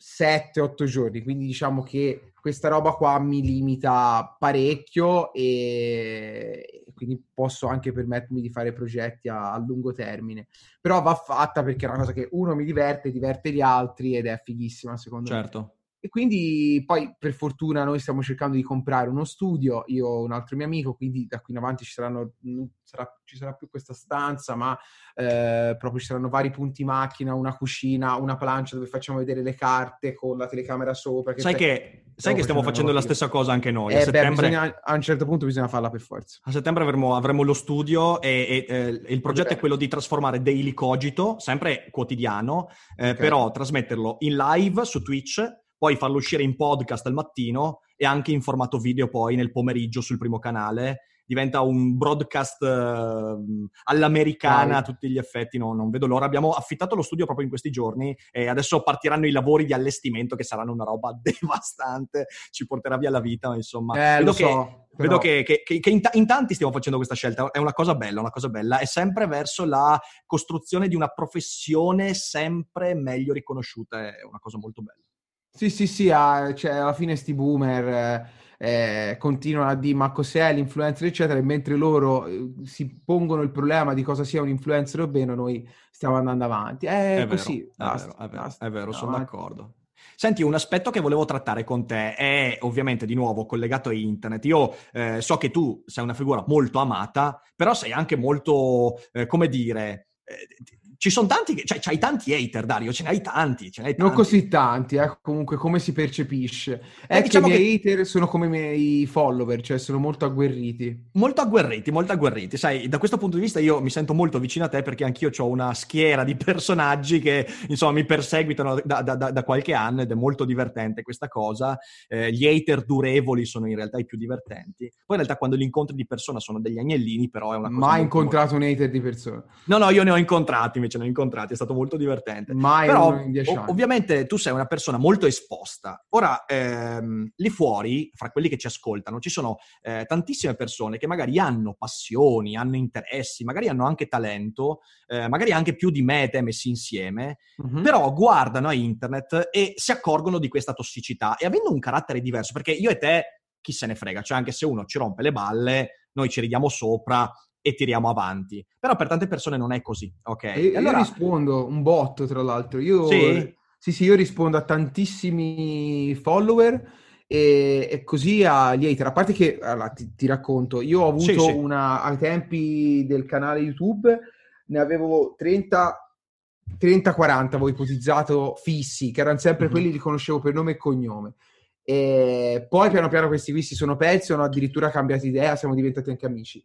7-8 giorni, quindi diciamo che questa roba qua mi limita parecchio e quindi posso anche permettermi di fare progetti a, a, lungo termine. Però va fatta perché è una cosa che uno mi diverte, diverte gli altri ed è fighissima secondo certo. me. Certo. E quindi poi per fortuna noi stiamo cercando di comprare uno studio, io ho un altro mio amico, quindi da qui in avanti ci, saranno, sarà, ci sarà più questa stanza, ma eh, proprio ci saranno vari punti macchina, una cucina, una plancia dove facciamo vedere le carte con la telecamera sopra. Che sai, che, sai che, stiamo facendo la stessa cosa anche noi. Eh, a, settembre, beh, bisogna, a un certo punto bisogna farla per forza. A settembre avremo, avremo lo studio e, e eh, il progetto okay. è quello di trasformare Daily Cogito, sempre quotidiano, eh, okay. però trasmetterlo in live su Twitch poi farlo uscire in podcast al mattino e anche in formato video poi nel pomeriggio sul primo canale. Diventa un broadcast uh, all'americana a tutti gli effetti, no, non vedo l'ora. Abbiamo affittato lo studio proprio in questi giorni e adesso partiranno i lavori di allestimento che saranno una roba devastante, ci porterà via la vita, insomma. Eh, vedo che, so, vedo che, che, che in, t- in, tanti stiamo facendo questa scelta, è una cosa bella, una cosa bella, è sempre verso la costruzione di una professione sempre meglio riconosciuta, è una cosa molto bella. Sì, sì, sì, ah, cioè, alla fine sti boomer eh, continuano a dire ma cos'è l'influencer, eccetera, e mentre loro eh, si pongono il problema di cosa sia un influencer o meno, noi stiamo andando avanti. È, è così. Vero, basta, è vero, è vero, è vero sono avanti. d'accordo. Senti, un aspetto che volevo trattare con te è ovviamente di nuovo collegato a internet. Io eh, so che tu sei una figura molto amata, però sei anche molto, eh, come dire, eh, ci sono tanti, cioè c'hai tanti hater, Dario, ce ne hai tanti, ce ne hai tanti. Non così tanti, eh, comunque come si percepisce. È eh, diciamo che i miei che... hater sono come i miei follower, cioè sono molto agguerriti. Molto agguerriti, molto agguerriti. Sai, da questo punto di vista io mi sento molto vicino a te perché anch'io ho una schiera di personaggi che, insomma, mi perseguitano da, da, da, da qualche anno ed è molto divertente questa cosa. Eh, gli hater durevoli sono in realtà i più divertenti. Poi in realtà quando li incontri di persona sono degli agnellini, però è una cosa... Mai incontrato molto... un hater di persona? No, no, io ne ho incontrati, ce ne ho incontrati, è stato molto divertente. Mai Però, anni. ovviamente tu sei una persona molto esposta. Ora, ehm, lì fuori, fra quelli che ci ascoltano, ci sono eh, tantissime persone che magari hanno passioni, hanno interessi, magari hanno anche talento, eh, magari anche più di me te messi insieme, mm-hmm. però guardano a internet e si accorgono di questa tossicità e avendo un carattere diverso, perché io e te chi se ne frega, cioè anche se uno ci rompe le balle, noi ci ridiamo sopra, e tiriamo avanti. Però per tante persone non è così, ok? E, allora... Io rispondo un botto, tra l'altro. Io, sì? sì, sì, io rispondo a tantissimi follower e, e così agli hater. A parte che, allora, ti, ti racconto, io ho avuto sì, sì. una, ai tempi del canale YouTube, ne avevo 30... 30-40 avevo ipotizzato fissi, che erano sempre mm-hmm. quelli che riconoscevo per nome e cognome. E poi piano piano questi qui si sono persi, hanno addirittura cambiato idea, siamo diventati anche amici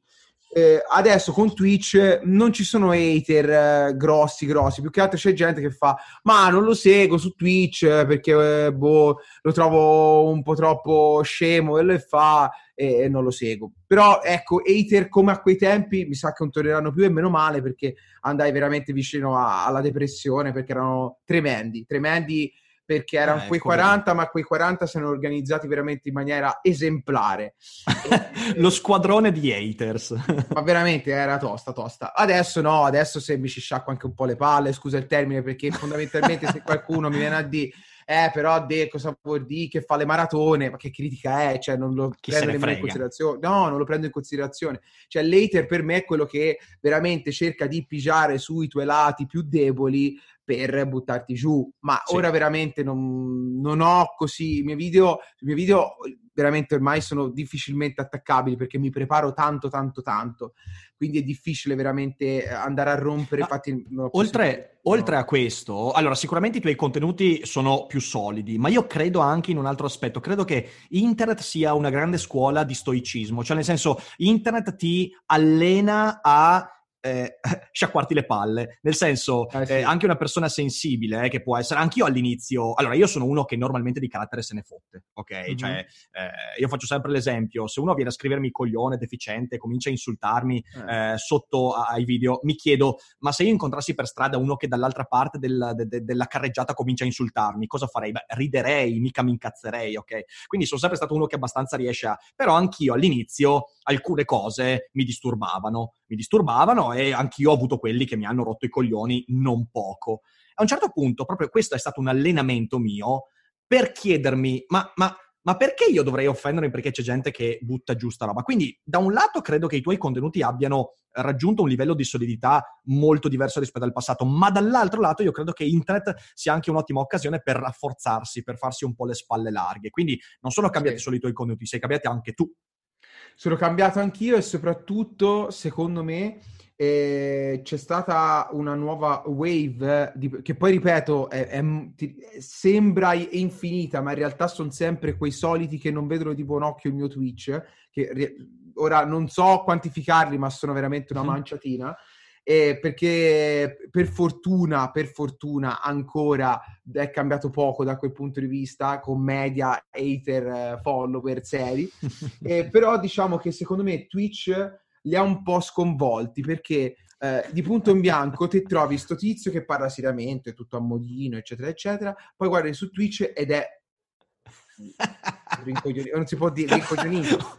eh, adesso con Twitch non ci sono hater eh, grossi, grossi, più che altro c'è gente che fa, ma non lo seguo su Twitch eh, perché eh, boh, lo trovo un po' troppo scemo e lo fa e, non lo seguo. Però ecco, hater come a quei tempi mi sa che non torneranno più e meno male perché andai veramente vicino a, alla depressione perché erano tremendi, tremendi perché erano eh, quei 40, ma quei 40 sono organizzati veramente in maniera esemplare. Lo squadrone di haters. ma veramente era tosta, tosta. Adesso no, adesso se mi ci sciacquo anche un po' le palle, scusa il termine, perché fondamentalmente se qualcuno mi viene a dire eh, però De cosa vuol dire che fa le maratone, ma che critica è? Cioè, non lo Chi prendo nemmeno in considerazione. No, non lo prendo in considerazione. Cioè, l'hater per me è quello che veramente cerca di pigiare sui tuoi lati più deboli per buttarti giù. Ma sì. ora veramente non, non, ho così. I miei, video, I miei video veramente ormai sono difficilmente attaccabili perché mi preparo tanto, tanto, tanto. Quindi è difficile veramente andare a rompere. No, Infatti, oltre, no. oltre, a questo, allora sicuramente i tuoi contenuti sono più solidi, ma io credo anche in un altro aspetto. Credo che internet sia una grande scuola di stoicismo, cioè nel senso, internet ti allena a eh, sciacquarti le palle. Nel senso, eh, sì. eh, anche una persona sensibile, eh, che può essere, anch'io all'inizio, allora io sono uno che normalmente di carattere se ne fotte, ok? Mm-hmm. Cioè, eh, io faccio sempre l'esempio, se uno viene a scrivermi coglione, deficiente, comincia a insultarmi eh. sotto ai video, mi chiedo, ma se io incontrassi per strada uno che dall'altra parte del, de, de, della carreggiata comincia a insultarmi, cosa farei? Beh, riderei, mica mi incazzerei, ok? Quindi sono sempre stato uno che abbastanza riesce a... Però anch'io all'inizio alcune cose mi disturbavano, mi disturbavano e anch'io ho avuto quelli che mi hanno rotto i coglioni non poco. A un certo punto, proprio questo è stato un allenamento mio per chiedermi, ma, ma ma perché io dovrei offendermi perché c'è gente che butta giù sta roba? Quindi, da un lato, credo che i tuoi contenuti abbiano raggiunto un livello di solidità molto diverso rispetto al passato, ma dall'altro lato io credo che internet sia anche un'ottima occasione per rafforzarsi, per farsi un po' le spalle larghe. Quindi non sono cambiati sì. solo i tuoi contenuti, sei cambiati anche tu. Sono cambiato anch'io e soprattutto, secondo me, eh, c'è stata una nuova wave di, che poi ripeto è, è, ti, sembra infinita ma in realtà sono sempre quei soliti che non vedono di buon occhio il mio Twitch che ora non so quantificarli ma sono veramente una manciatina eh, perché per fortuna, per fortuna ancora è cambiato poco da quel punto di vista con media, hater, follower seri. Eh, però diciamo che secondo me Twitch li ha un po' sconvolti perché eh, di punto in bianco ti trovi sto tizio che parla seriamente, tutto a modino, eccetera, eccetera, poi guardi su Twitch ed è non si può dire rincoglionito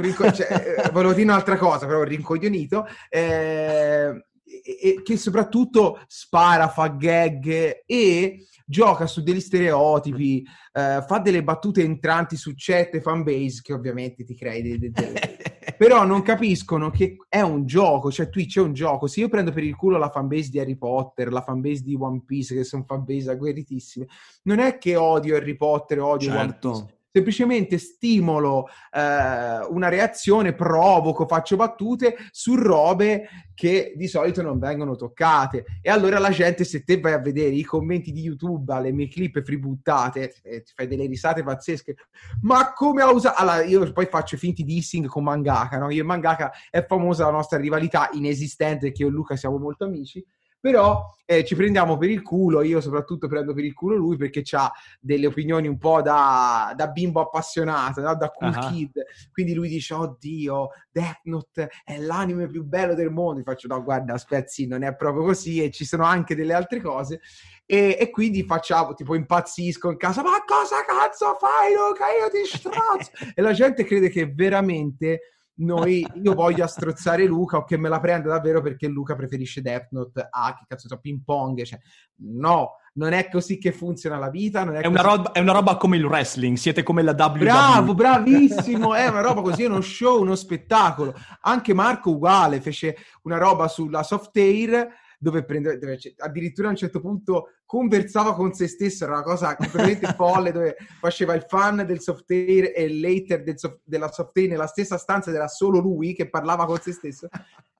rinco- cioè, eh, volevo dire un'altra cosa però rincoglionito eh, e, che soprattutto spara, fa gag e gioca su degli stereotipi, eh, fa delle battute entranti su chat e fanbase che ovviamente ti crei dei, dei, dei... però non capiscono che è un gioco, cioè Twitch è un gioco. Se io prendo per il culo la fanbase di Harry Potter, la fanbase di One Piece, che sono fanbase agguerritissime, non è che odio Harry Potter, odio certo. One Piece semplicemente stimolo eh, una reazione, provoco, faccio battute su robe che di solito non vengono toccate. E allora la gente, se te vai a vedere i commenti di YouTube alle mie clip freebuttate, eh, ti fai delle risate pazzesche. Ma come ha usato? Allora, io poi faccio finti dissing con Mangaka, no? Io e Mangaka è famosa la nostra rivalità inesistente, che io e Luca siamo molto amici però eh, ci prendiamo per il culo, io soprattutto prendo per il culo lui perché ha delle opinioni un po' da, da bimbo appassionato, no? da cool uh-huh. kid, quindi lui dice oddio, Death Note è l'anime più bello del mondo, Io faccio no guarda aspetta non è proprio così e ci sono anche delle altre cose. E, e, quindi facciamo tipo impazzisco in casa ma cosa cazzo fai Luca? Io ti strozzo. E la gente crede che veramente noi, io voglio strozzare Luca o che me la prenda davvero perché Luca preferisce Death Note a che cazzo so, ping pong, cioè, no, non è così che funziona la vita. È, è, una roba, è, una roba, come il wrestling, siete come la WWE. Bravo, bravissimo, è una roba così, uno show, uno spettacolo. Anche Marco uguale, fece una roba sulla soft air dove prende, dove addirittura a un certo punto conversava con se stesso, era una cosa completamente folle dove faceva il fan del software e l'hater del soft, della software nella stessa stanza ed era solo lui che parlava con se stesso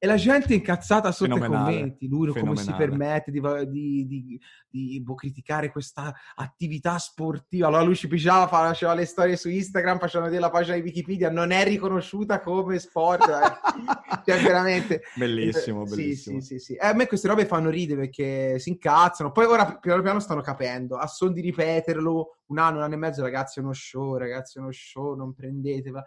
e la gente incazzata sotto i commenti, lui come si permette di, di, di, di boh, criticare questa attività sportiva, allora lui ci pigiava, faceva le storie su Instagram, faceva vedere la pagina di Wikipedia, non è riconosciuta come sport, eh. cioè veramente... Bellissimo, bellissimo. Sì, sì, sì, sì. E a me queste robe fanno ridere perché si incazzano, poi ora piano piano stanno capendo, a son di ripeterlo un anno, un anno e mezzo, ragazzi è uno show, ragazzi è uno show, non prendetela.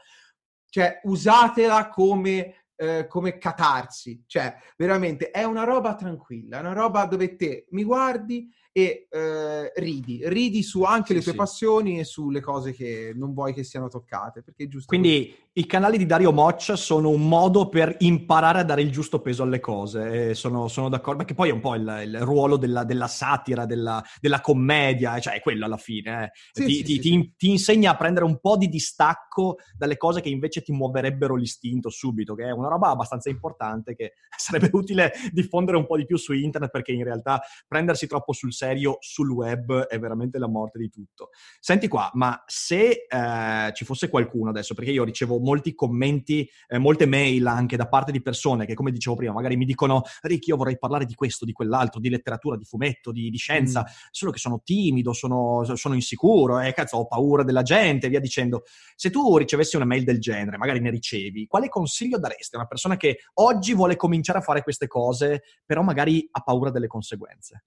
Cioè, usatela come eh, come catarsi, cioè veramente è una roba tranquilla, una roba dove te mi guardi e eh, ridi, ridi su anche sì, le tue sì. passioni e sulle cose che non vuoi che siano toccate. Perché è giusto Quindi così. i canali di Dario Moccia sono un modo per imparare a dare il giusto peso alle cose, sono, sono, d'accordo, perché poi è un po' il, il ruolo della, della satira, della, della, commedia, cioè è quello alla fine. Eh. Sì, ti, ti, ti, ti, insegna a prendere un po' di distacco dalle cose che invece ti muoverebbero l'istinto subito, che è una roba abbastanza importante che sarebbe utile diffondere un po' di più su internet, perché in realtà prendersi troppo sul serio serio sul web è veramente la morte di tutto. Senti qua, ma se eh, ci fosse qualcuno adesso, perché io ricevo molti commenti, eh, molte mail anche da parte di persone che, come dicevo prima, magari mi dicono Rick, io vorrei parlare di questo, di quell'altro, di letteratura, di fumetto, di, di scienza, mm. solo che sono timido, sono, sono insicuro, eh, cazzo, ho paura della gente, via dicendo. Se tu ricevessi una mail del genere, magari ne ricevi, quale consiglio daresti a una persona che oggi vuole cominciare a fare queste cose, però magari ha paura delle conseguenze?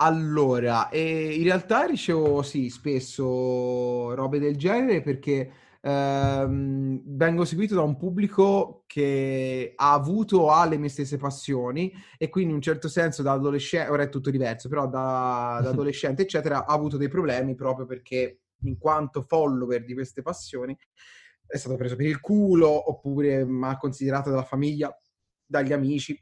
Allora, eh, in realtà ricevo sì, spesso robe del genere perché ehm, vengo seguito da un pubblico che ha avuto o ha le mie stesse passioni e quindi in un certo senso da adolescente, ora è tutto diverso, però da, da adolescente eccetera ha avuto dei problemi proprio perché in quanto follower di queste passioni è stato preso per il culo oppure ma considerato dalla famiglia, dagli amici.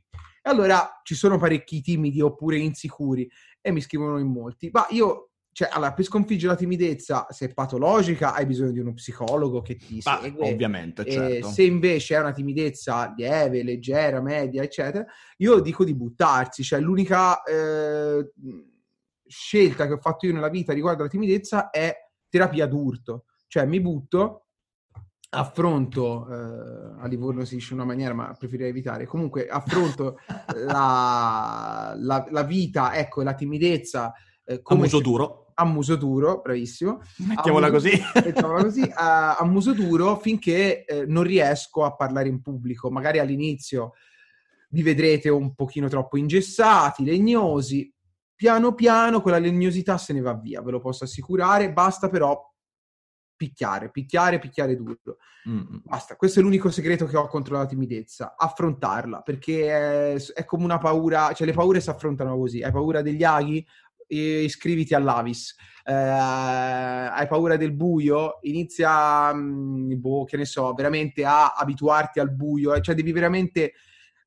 E allora ci sono parecchi timidi oppure insicuri e mi scrivono in molti. Ma io cioè, allora, per sconfiggere la timidezza, se è patologica, hai bisogno di uno psicologo che ti Ma, segue. ovviamente, certo. se invece è una timidezza lieve, leggera, media, eccetera, io dico di buttarsi. Cioè, l'unica eh, scelta che ho fatto io nella vita riguardo alla timidezza è terapia d'urto. Cioè, mi butto, affronto, eh, a Livorno si dice in una maniera, ma preferirei evitare. Comunque, affronto la, la- la vita, ecco, la timidezza. eh, A come muso se- duro. a muso duro, bravissimo. Mettiamola A muso- così. mettiamola così, a, a muso duro finché eh, non riesco a parlare in pubblico. Magari all'inizio vi vedrete un pochino troppo ingessati, legnosi. Piano piano quella legnosità se ne va via, ve lo posso assicurare. Basta però picchiare, picchiare, picchiare duro. Mm. Basta, questo è l'unico segreto che ho contro la timidezza, affrontarla, perché è, è come una paura, cioè le paure si affrontano così, hai paura degli aghi? Iscriviti all'Avis, Eh, hai paura del buio? Inizia, mm, boh, che ne so, veramente a abituarti al buio, eh, cioè devi veramente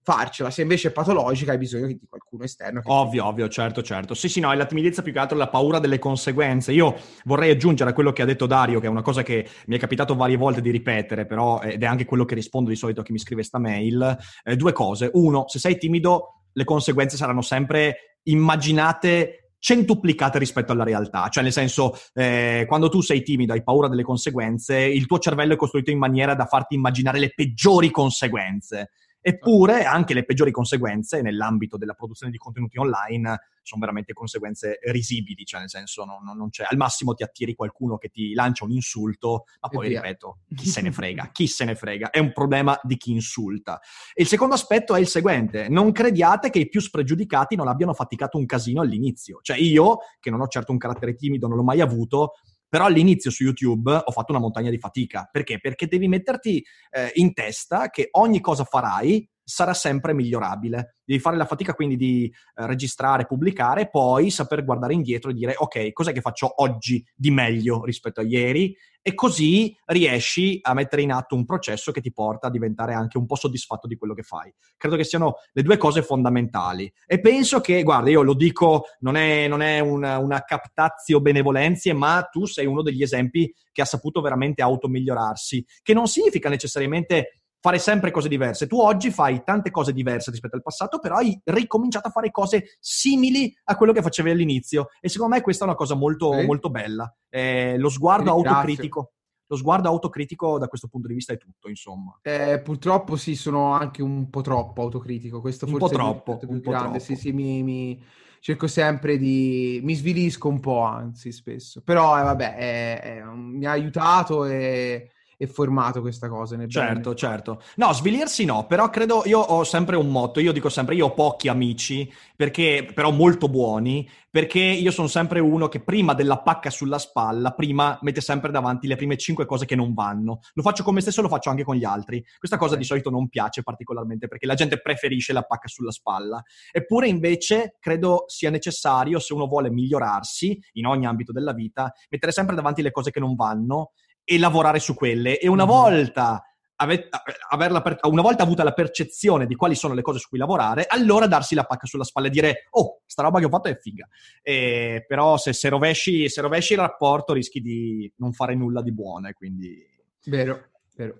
farcela, se invece è patologica hai bisogno di qualcuno esterno. Ovvio, ovvio, certo, certo. Sì, sì, no, è la timidezza più che altro la paura delle conseguenze. Io vorrei aggiungere a quello che ha detto Dario, che è una cosa che mi è capitato varie volte di ripetere, però, ed è anche quello che rispondo di solito a chi mi scrive sta mail, eh, due cose. Uno, se sei timido, le conseguenze saranno sempre immaginate centuplicate rispetto alla realtà, cioè nel senso eh, quando tu sei timido, hai paura delle conseguenze, il tuo cervello è costruito in maniera da farti immaginare le peggiori conseguenze. Eppure anche le peggiori conseguenze nell'ambito della produzione di contenuti online sono veramente conseguenze risibili, cioè nel senso non, non- c'è, al massimo ti attiri qualcuno che ti lancia un insulto, ma poi ripeto, chi se ne frega, chi se ne frega, è un problema di chi insulta. E il secondo aspetto è il seguente, non crediate che i più spregiudicati non abbiano faticato un casino all'inizio, cioè io, che non ho certo un carattere timido, non l'ho mai avuto, però all'inizio su YouTube ho fatto una montagna di fatica. Perché? Perché devi metterti eh, in testa che ogni cosa farai sarà sempre migliorabile. Devi fare la fatica quindi di eh, registrare, pubblicare, poi saper guardare indietro e dire ok, cos'è che faccio oggi di meglio rispetto a ieri? E così riesci a mettere in atto un processo che ti porta a diventare anche un po' soddisfatto di quello che fai. Credo che siano le due cose fondamentali. E penso che, guarda, io lo dico, non è, non è una, una captazio benevolenzie, ma tu sei uno degli esempi che ha saputo veramente automigliorarsi, che non significa necessariamente fare sempre cose diverse. Tu oggi fai tante cose diverse rispetto al passato, però hai ricominciato a fare cose simili a quello che facevi all'inizio. E secondo me questa è una cosa molto, Sì. molto bella. Eh, lo sguardo ringrazio. autocritico. Lo sguardo autocritico da questo punto di vista è tutto, insomma. Eh, purtroppo sì, sono anche un po' troppo autocritico. Questo Un forse po' è il troppo, più un po' grande. troppo. Sì, sì, mi, mi- cerco sempre di... mi svilisco un po', anzi, spesso. Però, eh, vabbè, è un- mi ha aiutato e, e formato questa cosa. nel bene Certo, male. certo. No, svilirsi no, però credo, io ho sempre un motto, io dico sempre, io ho pochi amici, perché, però molto buoni, perché io sono sempre uno che prima della pacca sulla spalla, prima mette sempre davanti le prime cinque cose che non vanno. Lo faccio con me stesso, lo faccio anche con gli altri. Questa cosa di solito non piace particolarmente, perché la gente preferisce la pacca sulla spalla. Eppure invece credo sia necessario, se uno vuole migliorarsi in ogni ambito della vita, mettere sempre davanti le cose che non vanno e lavorare su quelle. E una Mhm. volta, ave- averla per- una volta avuta la percezione di quali sono le cose su cui lavorare, allora darsi la pacca sulla spalla e dire oh, sta roba che ho fatto è figa. E, però se, se rovesci, se rovesci il rapporto rischi di non fare nulla di buono. e Quindi... Vero, vero.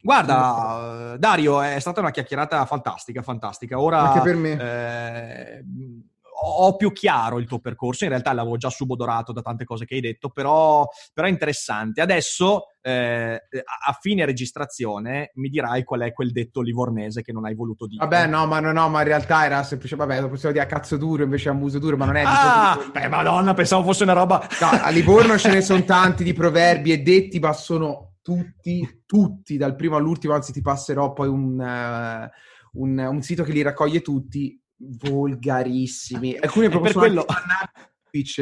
Guarda, Dario, è stata una chiacchierata fantastica, fantastica. Ora Anche per me. eh, ho più chiaro il tuo percorso, in realtà l'avevo già subodorato da tante cose che hai detto, però, però è interessante. Adesso, eh, a fine registrazione, mi dirai qual è quel detto livornese che non hai voluto dire. Vabbè, no, ma no, no, ma in realtà era semplice. Vabbè, lo possiamo dire a cazzo duro invece a muso duro, ma non è Ah, beh, madonna, pensavo fosse una roba... No, a Livorno ce ne sono tanti di proverbi e detti, ma sono tutti, tutti, dal primo all'ultimo, anzi ti passerò poi un, eh, un, un sito che li raccoglie tutti, volgarissimi. Alcuni proprio sono quello-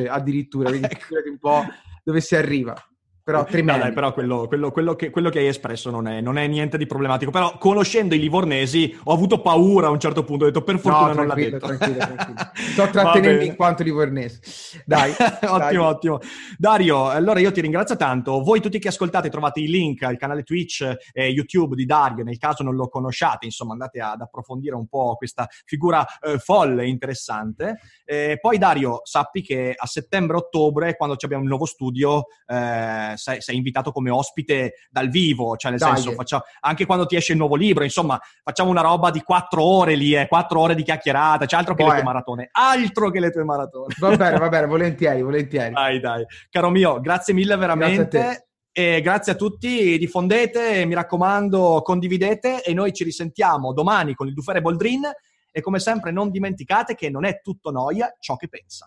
addirittura, quindi Ecco. un po' dove si arriva. Però. No, dai, però quello, quello, quello, che, quello, che, hai espresso non è, non è, niente di problematico. Però conoscendo i livornesi ho avuto paura a un certo punto. Ho detto per fortuna no, non l'ha detto. Tranquillo, tranquillo. Sto trattenendo in quanto livornese. Dai. ottimo, dai. ottimo. Dario, allora io ti ringrazio tanto. Voi tutti che ascoltate trovate i link al canale Twitch e YouTube di Dario. Nel caso non lo conosciate, insomma, andate ad approfondire un po' questa figura eh, folle e interessante. Eh, poi Dario, sappi che a settembre-ottobre, quando abbiamo il nuovo studio, eh, sei, sei, invitato come ospite dal vivo, cioè nel Dai. senso, facciamo, anche quando ti esce il nuovo libro, insomma, facciamo una roba di quattro ore lì, eh, quattro ore di chiacchierata, c'è altro che Poi. le tue maratone, altro che le tue maratone. Va bene, va bene, volentieri, volentieri. Dai, dai. Caro mio, grazie mille veramente. Grazie e grazie a tutti, diffondete, mi raccomando, condividete e noi ci risentiamo domani con il Dufere Boldrin e come sempre non dimenticate che non è tutto noia ciò che pensa.